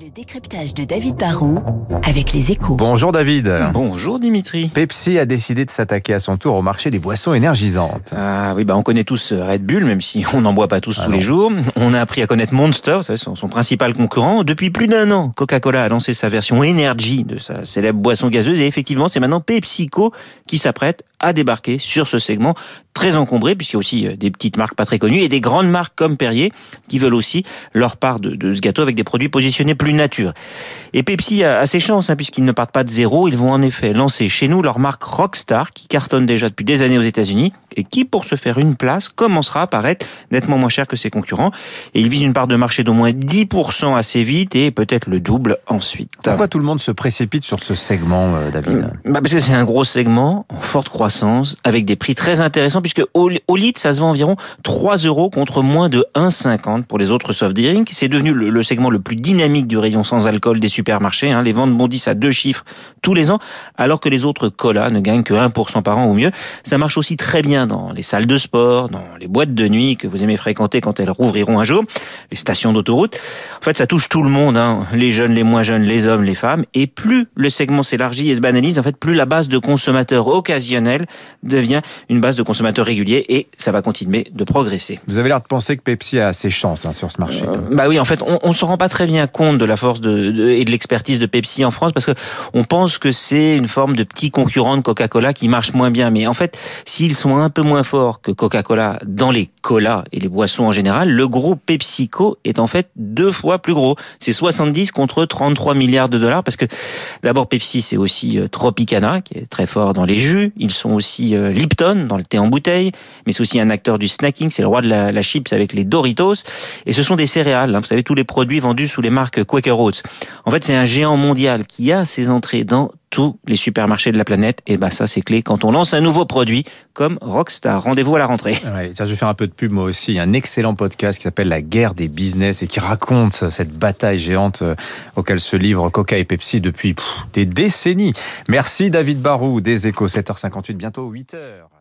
Le décryptage de David Barrault avec les échos. Bonjour David. Bonjour Dimitri. Pepsi a décidé de s'attaquer à son tour au marché des boissons énergisantes. Ah oui, bah on connaît tous Red Bull, même si on n'en boit pas tous Ah tous non. les jours. On a appris à connaître Monster, vous savez, son, son principal concurrent. Depuis plus d'un an, Coca-Cola a lancé sa version Energy de sa célèbre boisson gazeuse. Et effectivement, c'est maintenant PepsiCo qui s'apprête à débarquer sur ce segment très encombré, puisqu'il y a aussi euh, des petites marques pas très connues et des grandes marques comme Perrier qui veulent aussi leur part de, de ce gâteau avec des produits positionnés plus nature. Et Pepsi a, a ses chances, hein, puisqu'ils ne partent pas de zéro. Ils vont en effet lancer chez nous leur marque Rockstar, qui cartonne déjà depuis des années aux États-Unis et qui, pour se faire une place, commencera à paraître nettement moins cher que ses concurrents. Et ils visent une part de marché d'au moins 10% assez vite et peut-être le double ensuite. Pourquoi tout le monde se précipite sur ce segment, euh, David? Bah parce que c'est un gros segment en forte croissance avec des prix très intéressants puisque au, au litre ça se vend environ 3 euros contre moins de 1,50 pour les autres soft drinks. C'est devenu le, segment le plus dynamique du rayon sans alcool des supermarchés. hein. Les ventes bondissent à deux chiffres tous les ans alors que les autres colas ne gagnent que 1% par an ou mieux. Ça marche aussi très bien dans les salles de sport, dans les boîtes de nuit que vous aimez fréquenter quand elles rouvriront un jour, les stations d'autoroute. En fait, ça touche tout le monde, hein. les jeunes, les moins jeunes, les hommes, les femmes. Et plus le segment s'élargit et se banalise, en fait, plus la base de consommateurs occasionnels devient une base de consommateurs réguliers et ça va continuer de progresser. Vous avez l'air de penser que Pepsi a ses chances hein, sur ce marché. Euh, bah oui, en fait, on, on se rend pas très bien compte de la force de, de- et de l'expertise de Pepsi en France parce que on pense que c'est une forme de petit concurrent de Coca-Cola qui marche moins bien. Mais en fait, s'ils sont un peu moins forts que Coca-Cola dans les colas et les boissons en général, le groupe PepsiCo est en fait deux fois plus gros. C'est 70 contre 33 milliards de dollars parce que d'abord Pepsi, c'est aussi euh, Tropicana qui est très fort dans les jus. Ils sont aussi euh, Lipton dans le thé en bouteille, mais c'est aussi un acteur du snacking. C'est le roi de la, chips avec les Doritos. Et ce sont des céréales. hein. Vous savez, tous les produits vendus sous les marques Quaker Oats. En fait, c'est un géant mondial qui a ses entrées dans tous les supermarchés de la planète. Et bah ça, c'est clé quand on lance un nouveau produit comme Rockstar. Rendez-vous à la rentrée. Tiens, je vais faire un peu de pub moi aussi. Il y a un excellent podcast qui s'appelle La guerre des business et qui raconte cette bataille géante euh, auquel se livrent Coca et Pepsi depuis des décennies. Merci David Barou des Échos, 7h58, bientôt 8h.